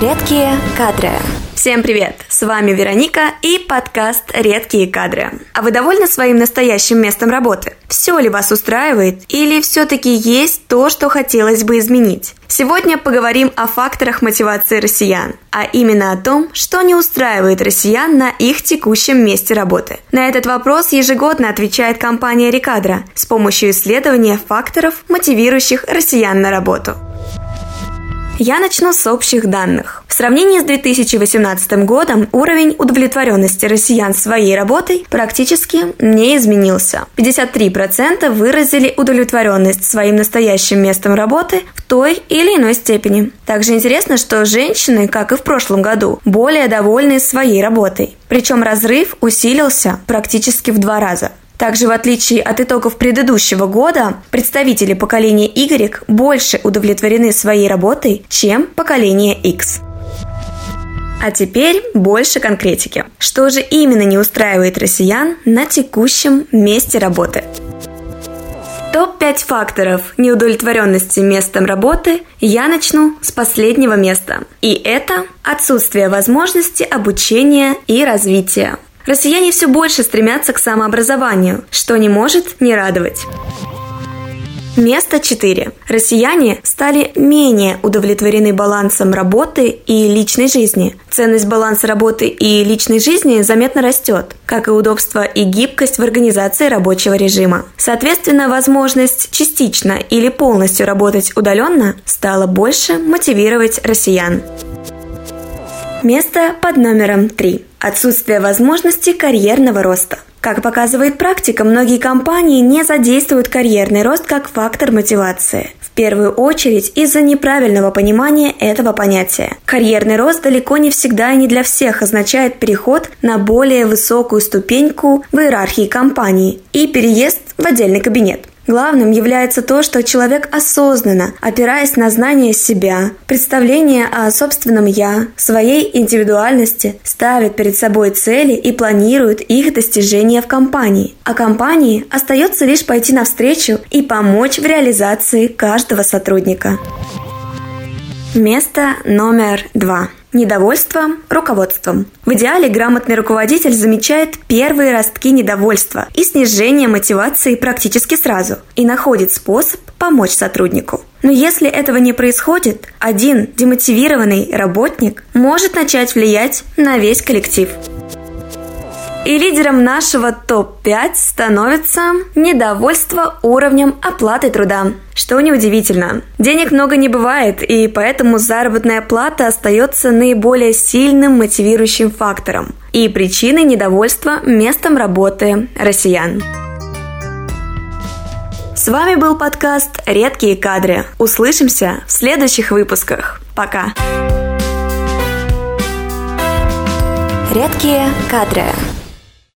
Редкие кадры. Всем привет! С вами Вероника и подкаст «Редкие кадры». А вы довольны своим настоящим местом работы? Все ли вас устраивает или все-таки есть то, что хотелось бы изменить? Сегодня поговорим о факторах мотивации россиян, а именно о том, что не устраивает россиян на их текущем месте работы. На этот вопрос ежегодно отвечает компания «Рекадра» с помощью исследования факторов, мотивирующих россиян на работу. Я начну с общих данных. В сравнении с 2018 годом уровень удовлетворенности россиян своей работой практически не изменился. 53% выразили удовлетворенность своим настоящим местом работы в той или иной степени. Также интересно, что женщины, как и в прошлом году, более довольны своей работой. Причем разрыв усилился практически в два раза. Также, в отличие от итогов предыдущего года, представители поколения Y больше удовлетворены своей работой, чем поколение X. А теперь больше конкретики. Что же именно не устраивает россиян на текущем месте работы? Топ-5 факторов неудовлетворенности местом работы я начну с последнего места. И это отсутствие возможности обучения и развития. Россияне все больше стремятся к самообразованию, что не может не радовать. Место 4. Россияне стали менее удовлетворены балансом работы и личной жизни. Ценность баланса работы и личной жизни заметно растет, как и удобство и гибкость в организации рабочего режима. Соответственно, возможность частично или полностью работать удаленно стала больше мотивировать россиян. Место под номером 3. Отсутствие возможности карьерного роста. Как показывает практика, многие компании не задействуют карьерный рост как фактор мотивации. В первую очередь из-за неправильного понимания этого понятия. Карьерный рост далеко не всегда и не для всех означает переход на более высокую ступеньку в иерархии компании и переезд в отдельный кабинет. Главным является то, что человек осознанно, опираясь на знание себя, представление о собственном «я», своей индивидуальности, ставит перед собой цели и планирует их достижение в компании. А компании остается лишь пойти навстречу и помочь в реализации каждого сотрудника. Место номер два. Недовольство руководством. В идеале грамотный руководитель замечает первые ростки недовольства и снижение мотивации практически сразу и находит способ помочь сотруднику. Но если этого не происходит, один демотивированный работник может начать влиять на весь коллектив. И лидером нашего топ-5 становится недовольство уровнем оплаты труда. Что неудивительно. Денег много не бывает, и поэтому заработная плата остается наиболее сильным мотивирующим фактором и причиной недовольства местом работы россиян. С вами был подкаст «Редкие кадры». Услышимся в следующих выпусках. Пока! Редкие кадры.